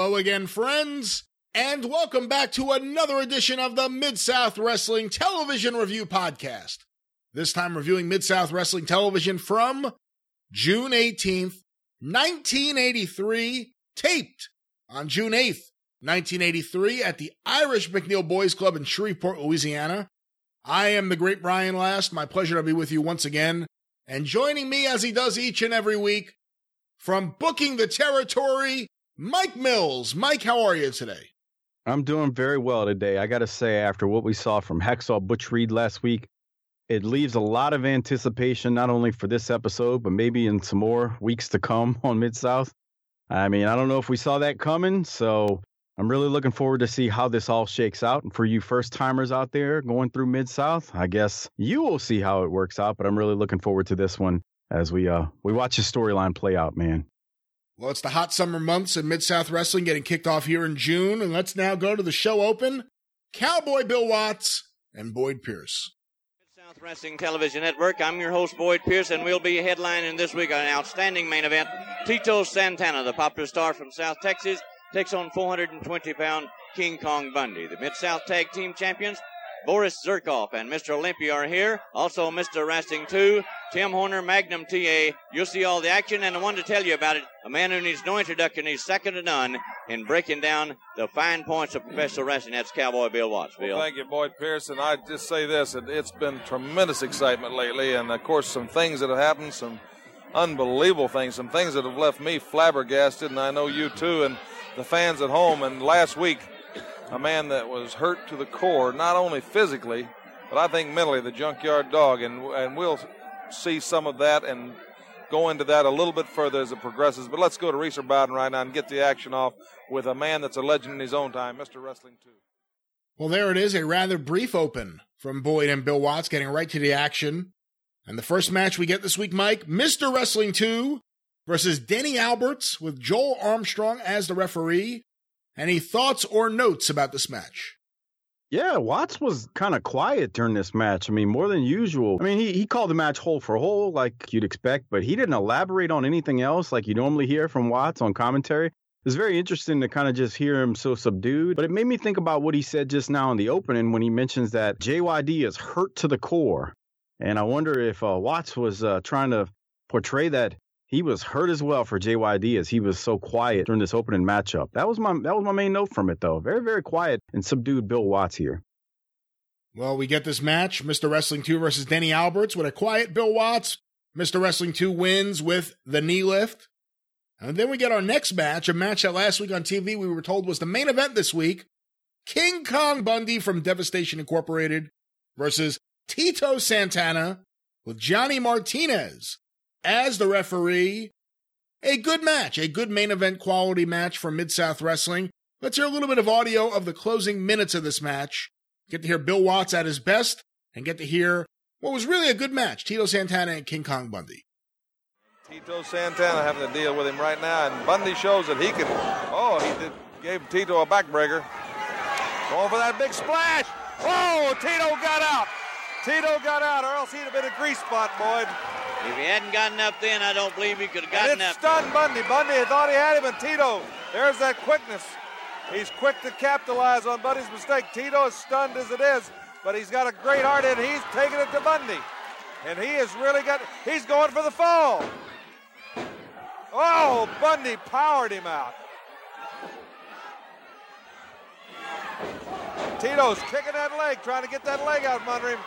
Hello again, friends, and welcome back to another edition of the Mid South Wrestling Television Review Podcast. This time reviewing Mid South Wrestling Television from June 18th, 1983, taped on June 8th, 1983, at the Irish McNeil Boys Club in Shreveport, Louisiana. I am the great Brian Last. My pleasure to be with you once again. And joining me as he does each and every week from booking the territory Mike Mills. Mike, how are you today? I'm doing very well today. I got to say, after what we saw from Hacksaw Butch Reed last week, it leaves a lot of anticipation, not only for this episode, but maybe in some more weeks to come on Mid South. I mean, I don't know if we saw that coming, so I'm really looking forward to see how this all shakes out. And for you first timers out there going through Mid South, I guess you will see how it works out. But I'm really looking forward to this one as we uh we watch the storyline play out, man. Well, it's the hot summer months in Mid South Wrestling getting kicked off here in June, and let's now go to the show open. Cowboy Bill Watts and Boyd Pierce. South Wrestling Television Network. I'm your host, Boyd Pierce, and we'll be headlining this week an outstanding main event. Tito Santana, the popular star from South Texas, takes on 420 pound King Kong Bundy. The Mid South Tag Team Champions, Boris Zhukov and Mr. Olympia are here. Also, Mr. Wrestling 2, Tim Horner, Magnum TA. You'll see all the action, and I wanted to tell you about it. A man who needs no introduction. He's second to none in breaking down the fine points of professional wrestling. That's Cowboy Bill Watts. Bill. Well, thank you, Boyd Pearson. I just say this: it, it's been tremendous excitement lately, and of course, some things that have happened, some unbelievable things, some things that have left me flabbergasted, and I know you too, and the fans at home. And last week, a man that was hurt to the core, not only physically, but I think mentally, the junkyard dog, and and we'll see some of that and go into that a little bit further as it progresses. But let's go to Reeser Bowden right now and get the action off with a man that's a legend in his own time, Mr. Wrestling 2. Well, there it is, a rather brief open from Boyd and Bill Watts, getting right to the action. And the first match we get this week, Mike, Mr. Wrestling 2 versus Denny Alberts with Joel Armstrong as the referee. Any thoughts or notes about this match? Yeah, Watts was kind of quiet during this match. I mean, more than usual. I mean, he, he called the match hole for hole like you'd expect, but he didn't elaborate on anything else like you normally hear from Watts on commentary. It's very interesting to kind of just hear him so subdued, but it made me think about what he said just now in the opening when he mentions that JYD is hurt to the core. And I wonder if uh, Watts was uh, trying to portray that he was hurt as well for JYD as he was so quiet during this opening matchup. That was my that was my main note from it though. Very very quiet and subdued Bill Watts here. Well, we get this match, Mr. Wrestling 2 versus Denny Alberts with a quiet Bill Watts. Mr. Wrestling 2 wins with the knee lift. And then we get our next match, a match that last week on TV we were told was the main event this week. King Kong Bundy from Devastation Incorporated versus Tito Santana with Johnny Martinez as the referee. A good match, a good main event quality match from Mid South Wrestling. Let's hear a little bit of audio of the closing minutes of this match. Get to hear Bill Watts at his best and get to hear what was really a good match Tito Santana and King Kong Bundy. Tito Santana having to deal with him right now, and Bundy shows that he can. Oh, he did, gave Tito a backbreaker. Going for that big splash. Oh, Tito got out. Tito got out, or else he'd have been a grease spot, Boyd. If he hadn't gotten up then, I don't believe he could have gotten and it up. stunned Bundy. Bundy thought he had him, and Tito, there's that quickness. He's quick to capitalize on Bundy's mistake. Tito is stunned as it is, but he's got a great heart and he's taking it to Bundy. And he has really got, he's going for the fall. Oh, Bundy powered him out. Tito's kicking that leg, trying to get that leg out from under him.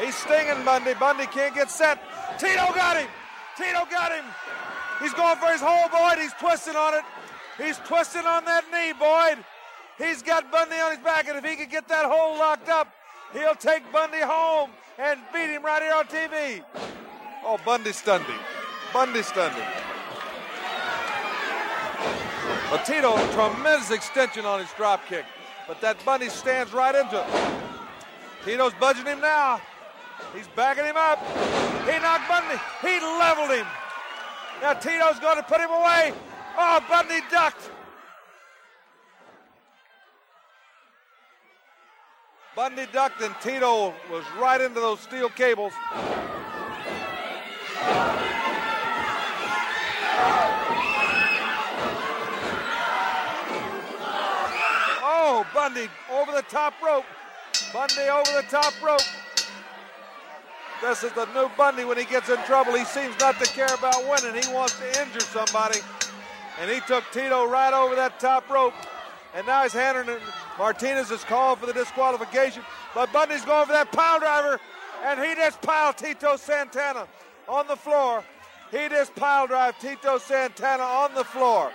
He's stinging Bundy. Bundy can't get set. Tito got him. Tito got him. He's going for his whole Boyd. He's twisting on it. He's twisting on that knee, Boyd. He's got Bundy on his back, and if he could get that hole locked up, he'll take Bundy home and beat him right here on TV. Oh, Bundy stunned him. Bundy stunned him. But Tito, tremendous extension on his drop kick. But that Bundy stands right into it. Tito's budging him now. He's backing him up. He knocked Bundy. He leveled him. Now Tito's going to put him away. Oh, Bundy ducked. Bundy ducked and Tito was right into those steel cables. Oh, Bundy over the top rope. Bundy over the top rope. This is the new Bundy when he gets in trouble. He seems not to care about winning. He wants to injure somebody. And he took Tito right over that top rope. And now he's handing it. Martinez is called for the disqualification. But Bundy's going for that pile driver. And he just piled Tito Santana on the floor. He just pile drive Tito Santana on the floor.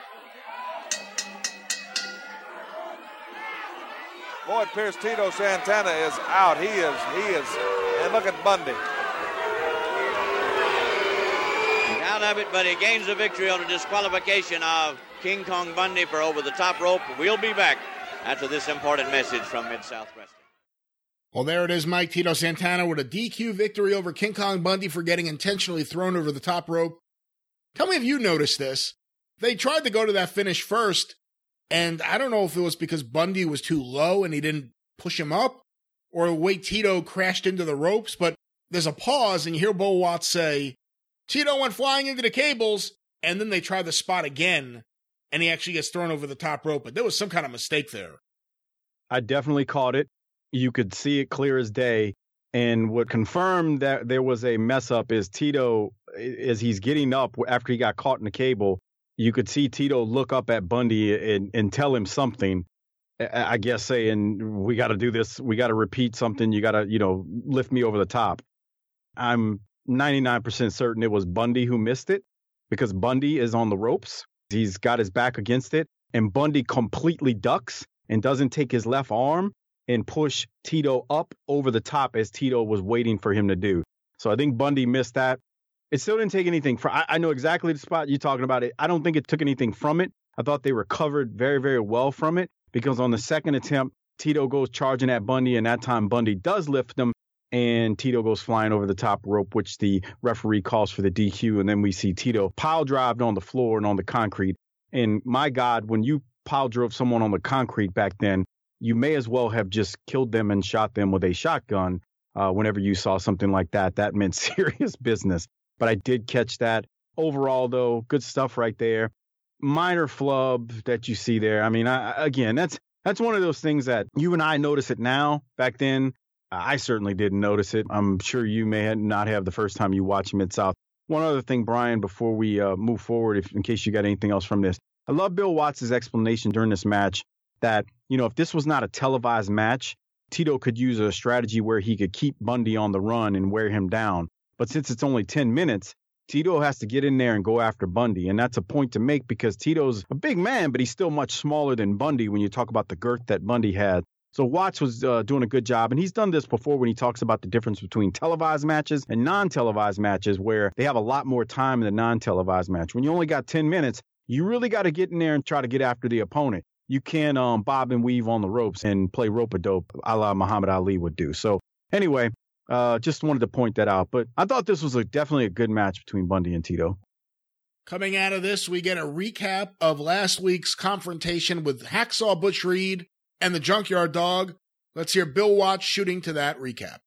Boyd Pierce, Tito Santana is out. He is, he is, and look at Bundy. Out of it, but he gains the victory on a disqualification of King Kong Bundy for over the top rope. We'll be back after this important message from Mid South Wrestling. Well, there it is, Mike Tito Santana with a DQ victory over King Kong Bundy for getting intentionally thrown over the top rope. Tell me if you noticed this. They tried to go to that finish first, and I don't know if it was because Bundy was too low and he didn't push him up, or the way Tito crashed into the ropes, but there's a pause, and you hear Bo Watts say, Tito went flying into the cables, and then they try the spot again, and he actually gets thrown over the top rope, but there was some kind of mistake there. I definitely caught it. You could see it clear as day. And what confirmed that there was a mess up is Tito, as he's getting up after he got caught in the cable, you could see Tito look up at Bundy and, and tell him something. I guess saying, we got to do this. We got to repeat something. You got to, you know, lift me over the top. I'm 99% certain it was Bundy who missed it because Bundy is on the ropes. He's got his back against it, and Bundy completely ducks and doesn't take his left arm and push Tito up over the top as Tito was waiting for him to do. So I think Bundy missed that. It still didn't take anything from. I, I know exactly the spot you're talking about. It. I don't think it took anything from it. I thought they recovered very, very well from it because on the second attempt, Tito goes charging at Bundy, and that time Bundy does lift him, and Tito goes flying over the top rope, which the referee calls for the DQ. And then we see Tito pile drived on the floor and on the concrete. And my God, when you pile drove someone on the concrete back then, you may as well have just killed them and shot them with a shotgun. Uh, whenever you saw something like that, that meant serious business. But I did catch that. Overall, though, good stuff right there. Minor flub that you see there. I mean, I, again, that's that's one of those things that you and I notice it now. Back then, I certainly didn't notice it. I'm sure you may not have the first time you watch Mid South. One other thing, Brian, before we uh, move forward, if in case you got anything else from this, I love Bill Watts' explanation during this match that you know if this was not a televised match, Tito could use a strategy where he could keep Bundy on the run and wear him down. But since it's only 10 minutes, Tito has to get in there and go after Bundy. And that's a point to make because Tito's a big man, but he's still much smaller than Bundy when you talk about the girth that Bundy had. So Watts was uh, doing a good job, and he's done this before when he talks about the difference between televised matches and non-televised matches, where they have a lot more time in the non-televised match. When you only got 10 minutes, you really got to get in there and try to get after the opponent. You can um, bob and weave on the ropes and play rope a dope, a la Muhammad Ali would do. So anyway, uh, just wanted to point that out. But I thought this was a, definitely a good match between Bundy and Tito. Coming out of this, we get a recap of last week's confrontation with Hacksaw Butch Reed and the Junkyard Dog. Let's hear Bill Watts shooting to that recap.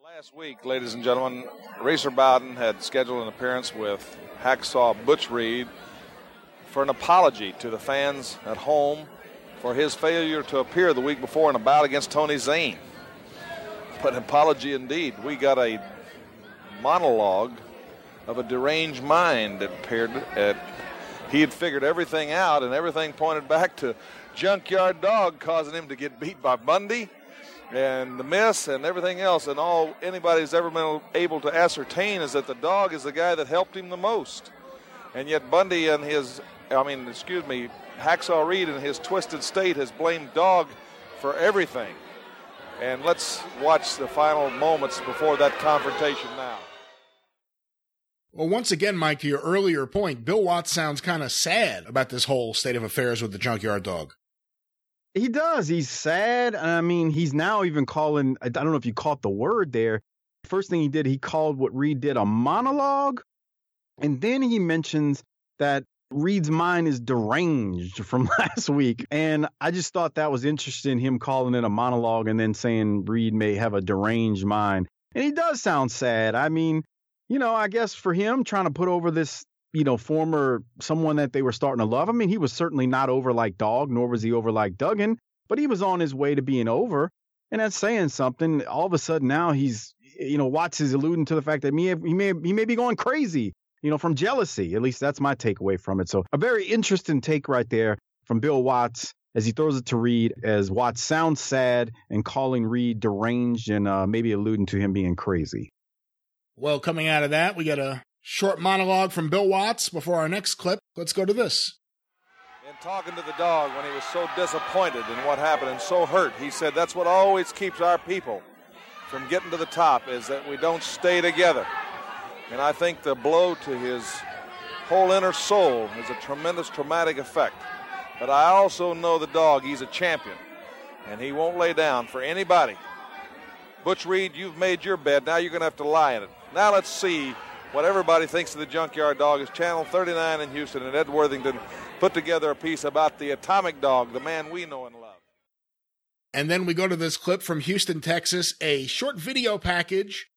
Last week, ladies and gentlemen, Racer Bowden had scheduled an appearance with Hacksaw Butch Reed for an apology to the fans at home for his failure to appear the week before in a bout against Tony Zane. But an apology indeed. We got a monologue of a deranged mind that appeared at he had figured everything out and everything pointed back to junkyard dog causing him to get beat by Bundy and the miss and everything else. And all anybody's ever been able to ascertain is that the dog is the guy that helped him the most. And yet Bundy and his, I mean, excuse me, Hacksaw Reed in his twisted state has blamed dog for everything. And let's watch the final moments before that confrontation now. Well, once again, Mike, to your earlier point, Bill Watts sounds kind of sad about this whole state of affairs with the junkyard dog. He does. He's sad. I mean, he's now even calling, I don't know if you caught the word there. First thing he did, he called what Reed did a monologue. And then he mentions that Reed's mind is deranged from last week. And I just thought that was interesting, him calling it a monologue and then saying Reed may have a deranged mind. And he does sound sad. I mean, you know, I guess for him trying to put over this you know, former someone that they were starting to love. I mean, he was certainly not over like Dog, nor was he over like Duggan. but he was on his way to being over. And that's saying something. All of a sudden now he's, you know, Watts is alluding to the fact that he may, he may, he may be going crazy, you know, from jealousy. At least that's my takeaway from it. So a very interesting take right there from Bill Watts as he throws it to Reed, as Watts sounds sad and calling Reed deranged and uh, maybe alluding to him being crazy. Well, coming out of that, we got a short monologue from Bill Watts before our next clip. Let's go to this. In talking to the dog when he was so disappointed in what happened and so hurt, he said that's what always keeps our people from getting to the top is that we don't stay together. And I think the blow to his whole inner soul is a tremendous traumatic effect. But I also know the dog, he's a champion, and he won't lay down for anybody. Butch Reed, you've made your bed. Now you're going to have to lie in it. Now let's see what everybody thinks of the Junkyard Dog. Is Channel 39 in Houston and Ed Worthington put together a piece about the atomic dog, the man we know and love. And then we go to this clip from Houston, Texas, a short video package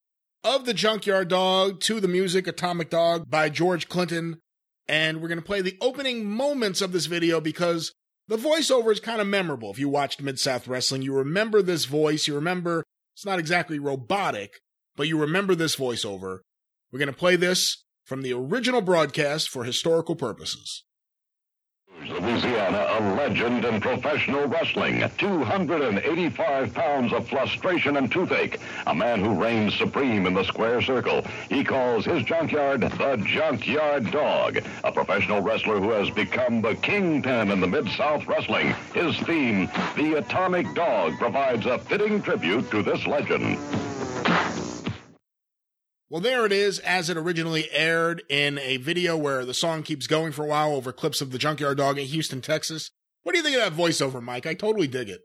of the Junkyard Dog to the music Atomic Dog by George Clinton. And we're going to play the opening moments of this video because the voiceover is kind of memorable. If you watched Mid South Wrestling, you remember this voice. You remember it's not exactly robotic, but you remember this voiceover. We're going to play this from the original broadcast for historical purposes. Louisiana, a legend in professional wrestling. 285 pounds of frustration and toothache. A man who reigns supreme in the square circle. He calls his junkyard the Junkyard Dog. A professional wrestler who has become the kingpin in the Mid-South Wrestling. His theme, the Atomic Dog, provides a fitting tribute to this legend. Well, there it is, as it originally aired in a video where the song keeps going for a while over clips of the Junkyard Dog in Houston, Texas. What do you think of that voiceover, Mike? I totally dig it.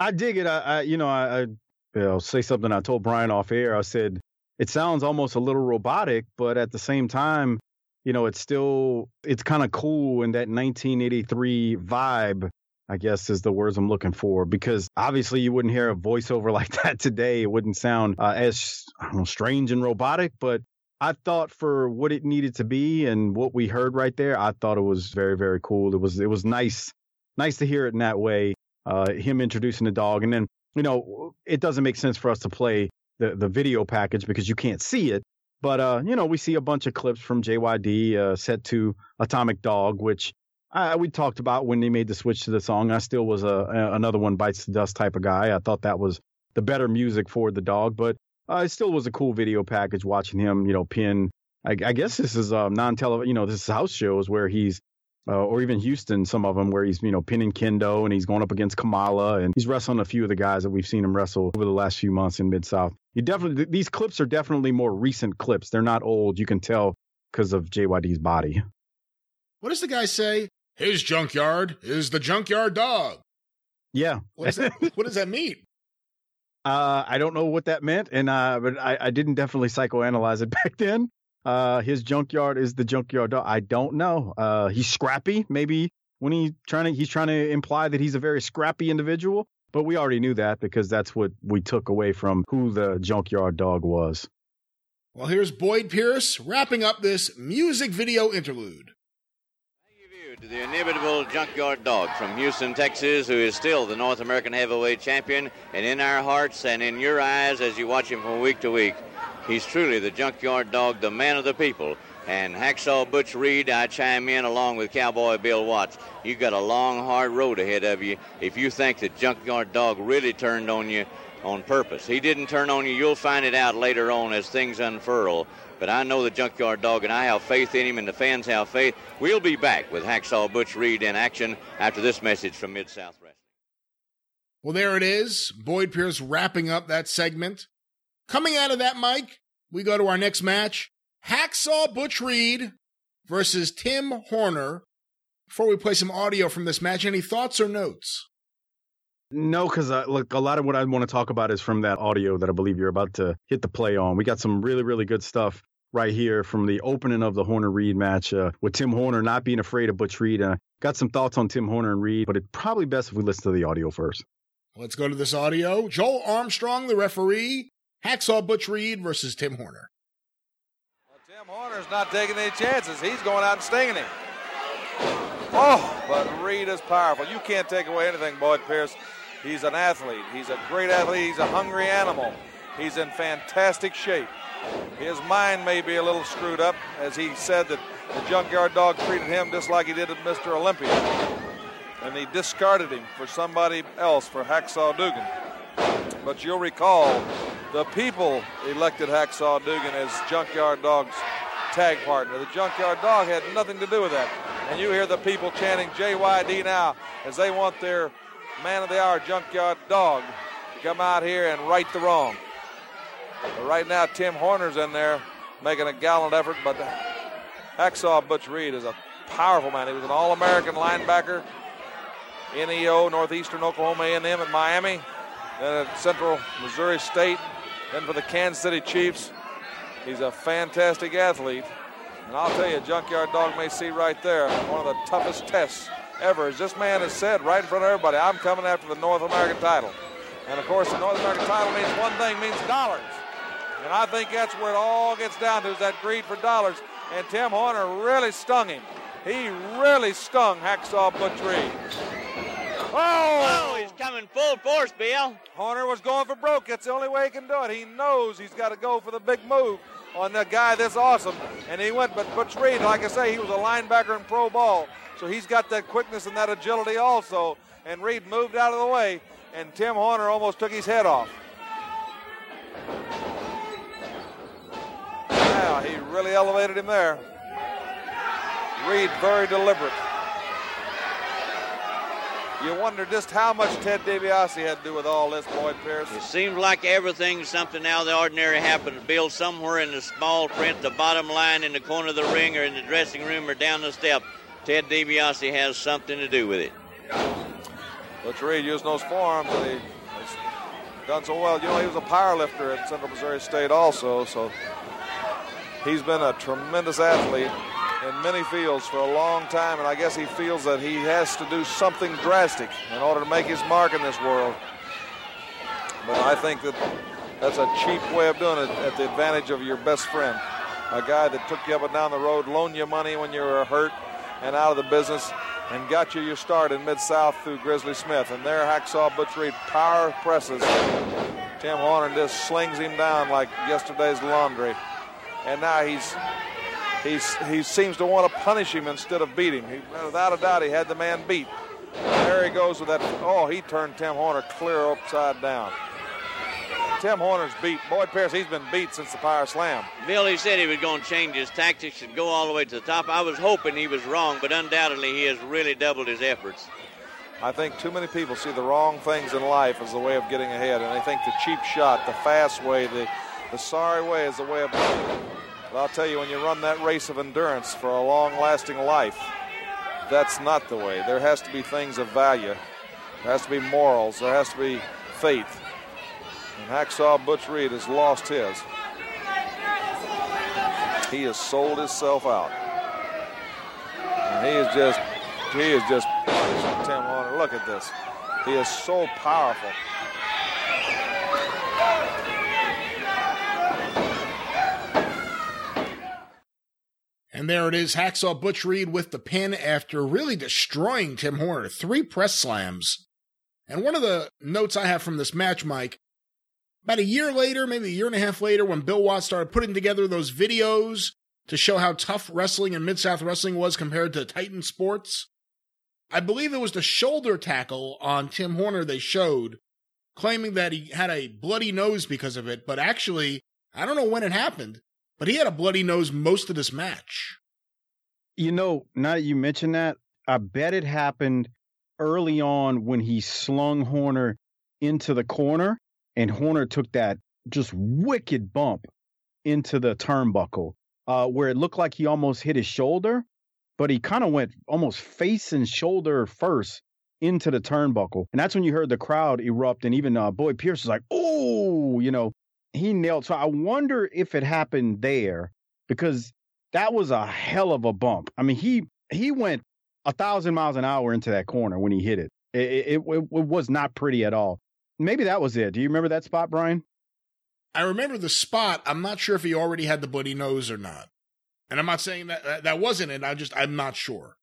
I dig it. I, I you know, I, I you say something I told Brian off air. I said it sounds almost a little robotic, but at the same time, you know, it's still it's kind of cool in that 1983 vibe I guess is the words I'm looking for because obviously you wouldn't hear a voiceover like that today. It wouldn't sound uh, as know, strange and robotic, but I thought for what it needed to be and what we heard right there, I thought it was very, very cool. It was, it was nice, nice to hear it in that way. Uh, him introducing the dog. And then, you know, it doesn't make sense for us to play the, the video package because you can't see it. But, uh, you know, we see a bunch of clips from JYD uh, set to Atomic Dog, which I, we talked about when they made the switch to the song. I still was a, a, another one bites the dust type of guy. I thought that was the better music for the dog, but uh, it still was a cool video package watching him, you know, pin. I, I guess this is um, non-tele, you know, this is house shows where he's, uh, or even Houston, some of them where he's, you know, pinning Kendo and he's going up against Kamala and he's wrestling a few of the guys that we've seen him wrestle over the last few months in Mid South. You definitely, these clips are definitely more recent clips. They're not old. You can tell because of JYD's body. What does the guy say? His junkyard is the junkyard dog. Yeah. What does that, what does that mean? Uh, I don't know what that meant, and uh, but I, I didn't definitely psychoanalyze it back then. Uh, his junkyard is the junkyard dog. I don't know. Uh, he's scrappy. Maybe when he trying to he's trying to imply that he's a very scrappy individual, but we already knew that because that's what we took away from who the junkyard dog was. Well, here's Boyd Pierce wrapping up this music video interlude to the inimitable Junkyard Dog from Houston, Texas, who is still the North American heavyweight champion, and in our hearts and in your eyes as you watch him from week to week. He's truly the Junkyard Dog, the man of the people. And Hacksaw Butch Reed, I chime in along with Cowboy Bill Watts. You've got a long, hard road ahead of you if you think the Junkyard Dog really turned on you on purpose. He didn't turn on you. You'll find it out later on as things unfurl. But I know the Junkyard Dog, and I have faith in him, and the fans have faith. We'll be back with Hacksaw Butch Reed in action after this message from Mid South Wrestling. Well, there it is. Boyd Pierce wrapping up that segment. Coming out of that, Mike, we go to our next match Hacksaw Butch Reed versus Tim Horner. Before we play some audio from this match, any thoughts or notes? No, because uh, look, a lot of what I want to talk about is from that audio that I believe you're about to hit the play on. We got some really, really good stuff right here from the opening of the Horner Reed match uh, with Tim Horner not being afraid of Butch Reed. Uh, got some thoughts on Tim Horner and Reed, but it's probably best if we listen to the audio first. Let's go to this audio. Joel Armstrong, the referee, Hacksaw Butch Reed versus Tim Horner. Well, Tim Horner's not taking any chances. He's going out and stinging him. Oh, but Reed is powerful. You can't take away anything, Boyd Pierce. He's an athlete. He's a great athlete. He's a hungry animal. He's in fantastic shape. His mind may be a little screwed up, as he said that the junkyard dog treated him just like he did at Mr. Olympia. And he discarded him for somebody else, for Hacksaw Duggan. But you'll recall the people elected Hacksaw Duggan as Junkyard Dog's tag partner. The Junkyard Dog had nothing to do with that. And you hear the people chanting JYD now as they want their man of the hour, Junkyard Dog, to come out here and right the wrong. But right now, Tim Horner's in there making a gallant effort, but Hacksaw Butch Reed is a powerful man. He was an All-American linebacker, NEO, Northeastern Oklahoma A&M at Miami, then at Central Missouri State, then for the Kansas City Chiefs. He's a fantastic athlete. And I'll tell you, Junkyard Dog may see right there one of the toughest tests ever. As this man has said right in front of everybody, I'm coming after the North American title. And of course, the North American title means one thing, means dollars. And I think that's where it all gets down to is that greed for dollars. And Tim Horner really stung him. He really stung Hacksaw Butch Reed. Oh! oh, he's coming full force, Bill. Horner was going for broke. That's the only way he can do it. He knows he's got to go for the big move on the guy that's awesome. And he went, but Butch Reed, like I say, he was a linebacker in pro ball. So he's got that quickness and that agility also. And Reed moved out of the way, and Tim Horner almost took his head off. Wow, he really elevated him there. Reed very deliberate. You wonder just how much Ted DiBiase had to do with all this, Boyd Pierce. It seems like everything, something out of the ordinary happens. Bill, somewhere in the small print, the bottom line in the corner of the ring or in the dressing room or down the step, Ted DiBiase has something to do with it. Butch Reed using those forearms, and he, he's done so well. You know, he was a power lifter at Central Missouri State also, so he's been a tremendous athlete in many fields for a long time, and I guess he feels that he has to do something drastic in order to make his mark in this world. But I think that that's a cheap way of doing it at the advantage of your best friend. A guy that took you up and down the road, loaned you money when you were hurt and out of the business, and got you your start in Mid South through Grizzly Smith. And there, Hacksaw Butch Reed power presses. Tim Horner just slings him down like yesterday's laundry. And now he's he's, he seems to want to punish him instead of beat him. He, without a doubt, he had the man beat. There he goes with that. Oh, he turned Tim Horner clear upside down. Tim Horner's beat. Boyd Pierce, he's been beat since the Power Slam. Billy said he was going to change his tactics and go all the way to the top. I was hoping he was wrong, but undoubtedly he has really doubled his efforts. I think too many people see the wrong things in life as the way of getting ahead, and they think the cheap shot, the fast way, the, the sorry way is the way of but I'll tell you, when you run that race of endurance for a long lasting life, that's not the way. There has to be things of value. There has to be morals. There has to be faith. And Hacksaw Butch Reed has lost his. He has sold himself out. And he is just, he is just Tim Horner. Look at this. He is so powerful. And there it is, Hacksaw Butch Reed with the pin after really destroying Tim Horner. Three press slams. And one of the notes I have from this match, Mike, about a year later, maybe a year and a half later, when Bill Watts started putting together those videos to show how tough wrestling and Mid South wrestling was compared to Titan Sports, I believe it was the shoulder tackle on Tim Horner they showed, claiming that he had a bloody nose because of it, but actually, I don't know when it happened. But he had a bloody nose most of this match. You know, now that you mention that, I bet it happened early on when he slung Horner into the corner and Horner took that just wicked bump into the turnbuckle uh, where it looked like he almost hit his shoulder, but he kind of went almost face and shoulder first into the turnbuckle. And that's when you heard the crowd erupt. And even uh, Boyd Pierce was like, oh, you know, he nailed. So I wonder if it happened there because that was a hell of a bump. I mean, he he went a thousand miles an hour into that corner when he hit it. It, it, it, it was not pretty at all. Maybe that was it. Do you remember that spot, Brian? I remember the spot. I'm not sure if he already had the bloody nose or not. And I'm not saying that that wasn't it. I just I'm not sure.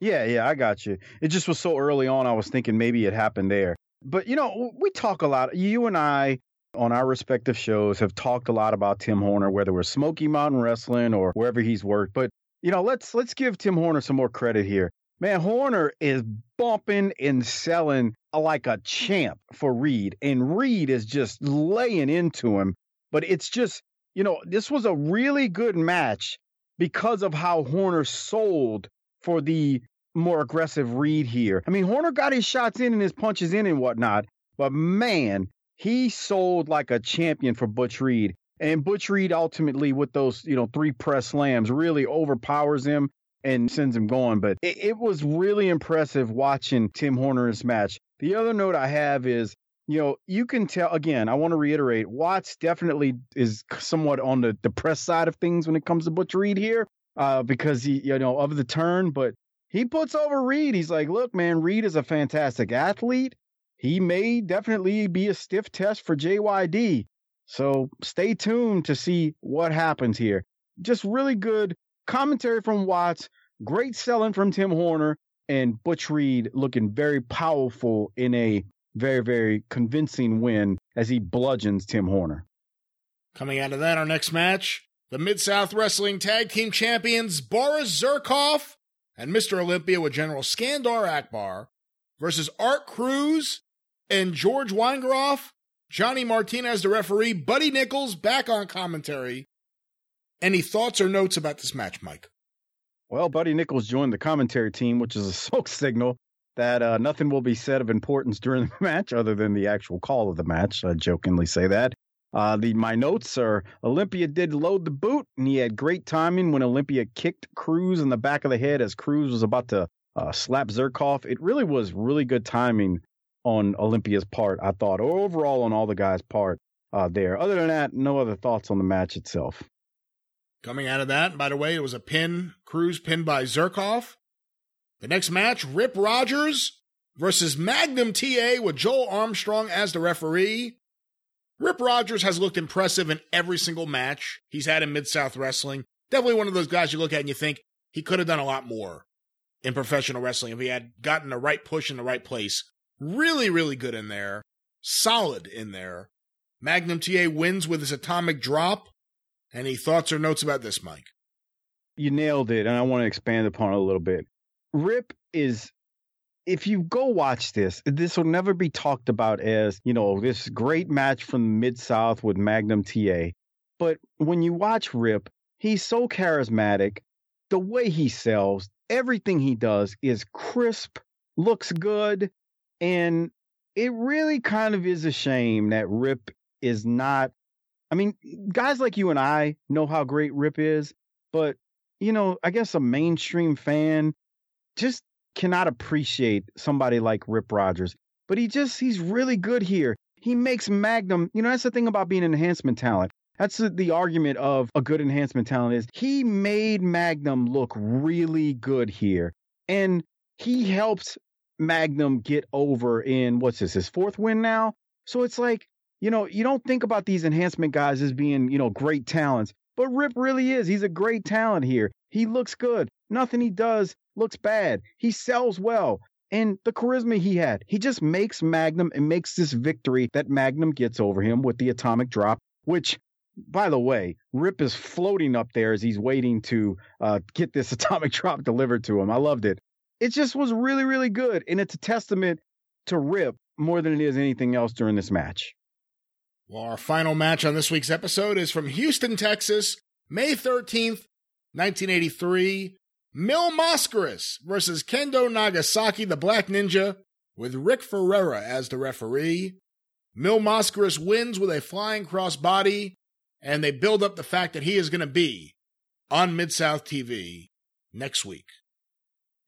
Yeah, yeah, I got you. It just was so early on, I was thinking maybe it happened there. But, you know, we talk a lot. You and I on our respective shows have talked a lot about Tim Horner, whether we're Smoky Mountain Wrestling or wherever he's worked. But, you know, let's let's give Tim Horner some more credit here. Man, Horner is bumping and selling like a champ for Reed, and Reed is just laying into him. But it's just, you know, this was a really good match because of how Horner sold for the more aggressive Reed here. I mean, Horner got his shots in and his punches in and whatnot, but man, he sold like a champion for Butch Reed. And Butch Reed ultimately, with those, you know, three press slams, really overpowers him and sends him going. But it, it was really impressive watching Tim Horner's match. The other note I have is you know, you can tell again, I want to reiterate, Watts definitely is somewhat on the, press side of things when it comes to Butch Reed here, uh, because he, you know, of the turn, but he puts over Reed. He's like, look, man, Reed is a fantastic athlete. He may definitely be a stiff test for JYD. So stay tuned to see what happens here. Just really good commentary from Watts, great selling from Tim Horner, and Butch Reed looking very powerful in a very, very convincing win as he bludgeons Tim Horner. Coming out of that, our next match, the Mid South Wrestling Tag Team Champions Boris Zhukov and Mr. Olympia with General Skandar Akbar versus Art Cruz and George Weingroff, Johnny Martinez, the referee, Buddy Nichols back on commentary. Any thoughts or notes about this match, Mike? Well, Buddy Nichols joined the commentary team, which is a smoke signal that uh, nothing will be said of importance during the match other than the actual call of the match. I jokingly say that. Uh, the my notes are Olympia did load the boot, and he had great timing when Olympia kicked Cruz in the back of the head as Cruz was about to uh, slap Zhukov. It really was really good timing on Olympia's part, I thought, or overall on all the guys' part uh, there. Other than that, no other thoughts on the match itself. Coming out of that, by the way, it was a pin, Cruz pinned by Zhukov. The next match, Rip Rogers versus Magnum TA with Joel Armstrong as the referee. Rip Rogers has looked impressive in every single match he's had in Mid South Wrestling. Definitely one of those guys you look at and you think he could have done a lot more in professional wrestling if he had gotten the right push in the right place. Really, really good in there. Solid in there. Magnum TA wins with his atomic drop. Any thoughts or notes about this, Mike? You nailed it, and I want to expand upon it a little bit. Rip is if you go watch this, this will never be talked about as, you know, this great match from the Mid South with Magnum TA. But when you watch Rip, he's so charismatic. The way he sells, everything he does is crisp, looks good. And it really kind of is a shame that Rip is not. I mean, guys like you and I know how great Rip is, but, you know, I guess a mainstream fan just cannot appreciate somebody like Rip Rogers. But he just, he's really good here. He makes Magnum, you know, that's the thing about being an enhancement talent. That's the, argument of a good enhancement talent is he made Magnum look really good here. And he helps Magnum get over in what's this, his fourth win now? So it's like, you know, you don't think about these enhancement guys as being, you know, great talents, but Rip really is. He's a great talent here. He looks good. Nothing he does looks bad. He sells well. And the charisma he had, he just makes Magnum and makes this victory that Magnum gets over him with the atomic drop, which, by the way, Rip is floating up there as he's waiting to uh, get this atomic drop delivered to him. I loved it. It just was really, really good. And it's a testament to Rip more than it is anything else during this match. Well, our final match on this week's episode is from Houston, Texas, May 13th, 1983. Mil Mascaras versus Kendo Nagasaki, the Black Ninja, with Rick Ferreira as the referee. Mil Mascaras wins with a flying crossbody, and they build up the fact that he is going to be on Mid South TV next week.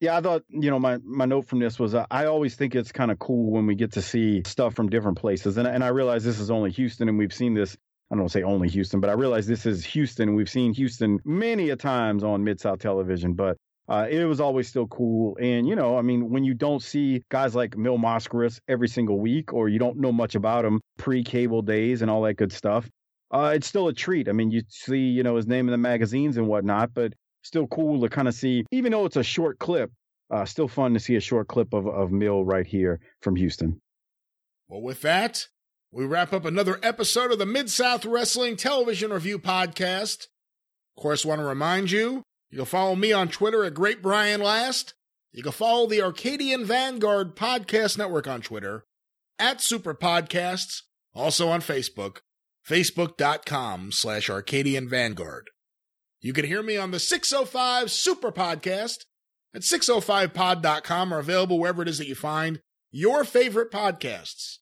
Yeah, I thought, you know, my, my note from this was uh, I always think it's kind of cool when we get to see stuff from different places. And, and I realize this is only Houston, and we've seen this I don't say only Houston, but I realize this is Houston. We've seen Houston many a times on Mid South television, but uh, it was always still cool. And, you know, I mean, when you don't see guys like Mil Mascaras every single week, or you don't know much about him pre cable days and all that good stuff, uh, it's still a treat. I mean, you see, you know, his name in the magazines and whatnot, but still cool to kind of see, even though it's a short clip, uh, still fun to see a short clip of, of Mil right here from Houston. Well, with that, we wrap up another episode of the Mid South Wrestling Television Review Podcast. Of course, want to remind you, you can follow me on Twitter at Great Brian Last. You can follow the Arcadian Vanguard Podcast Network on Twitter at Super Podcasts, also on Facebook, facebook.com slash Arcadian Vanguard. You can hear me on the 605 Super Podcast at 605pod.com or available wherever it is that you find your favorite podcasts.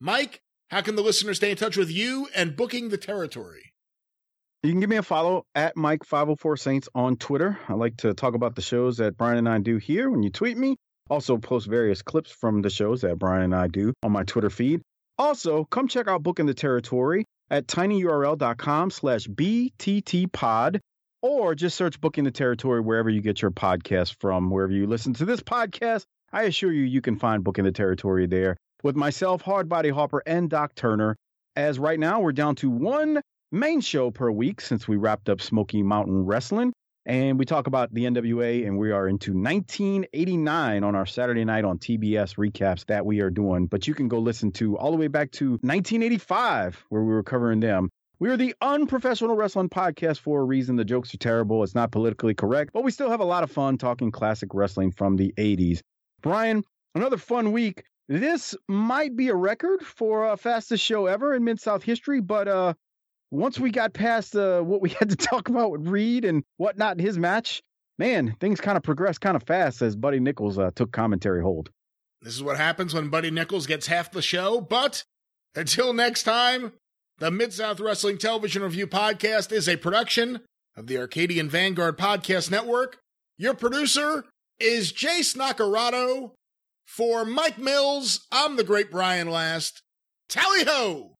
Mike, how can the listeners stay in touch with you and booking the territory? You can give me a follow at Mike504Saints on Twitter. I like to talk about the shows that Brian and I do here when you tweet me. Also, post various clips from the shows that Brian and I do on my Twitter feed. Also, come check out Booking the Territory at tinyurl.com slash bttpod or just search Booking the Territory wherever you get your podcast from. Wherever you listen to this podcast, I assure you, you can find Booking the Territory there with myself, Hardbody Harper, and Doc Turner. As right now, we're down to one main show per week since we wrapped up Smoky Mountain Wrestling. And we talk about the NWA, and we are into 1989 on our Saturday night on TBS recaps that we are doing. But you can go listen to all the way back to 1985, where we were covering them. We are the unprofessional wrestling podcast for a reason. The jokes are terrible. It's not politically correct, but we still have a lot of fun talking classic wrestling from the 80s. Brian, another fun week. This might be a record for uh, fastest show ever in Mid South history, but uh, once we got past uh, what we had to talk about with Reed and whatnot in his match, man, things kind of progressed kind of fast as Buddy Nichols uh, took commentary hold. This is what happens when Buddy Nichols gets half the show. But until next time, the Mid South Wrestling Television Review Podcast is a production of the Arcadian Vanguard Podcast Network. Your producer is Jace Nacarado. For Mike Mills, I'm the great Brian Last. Tally ho!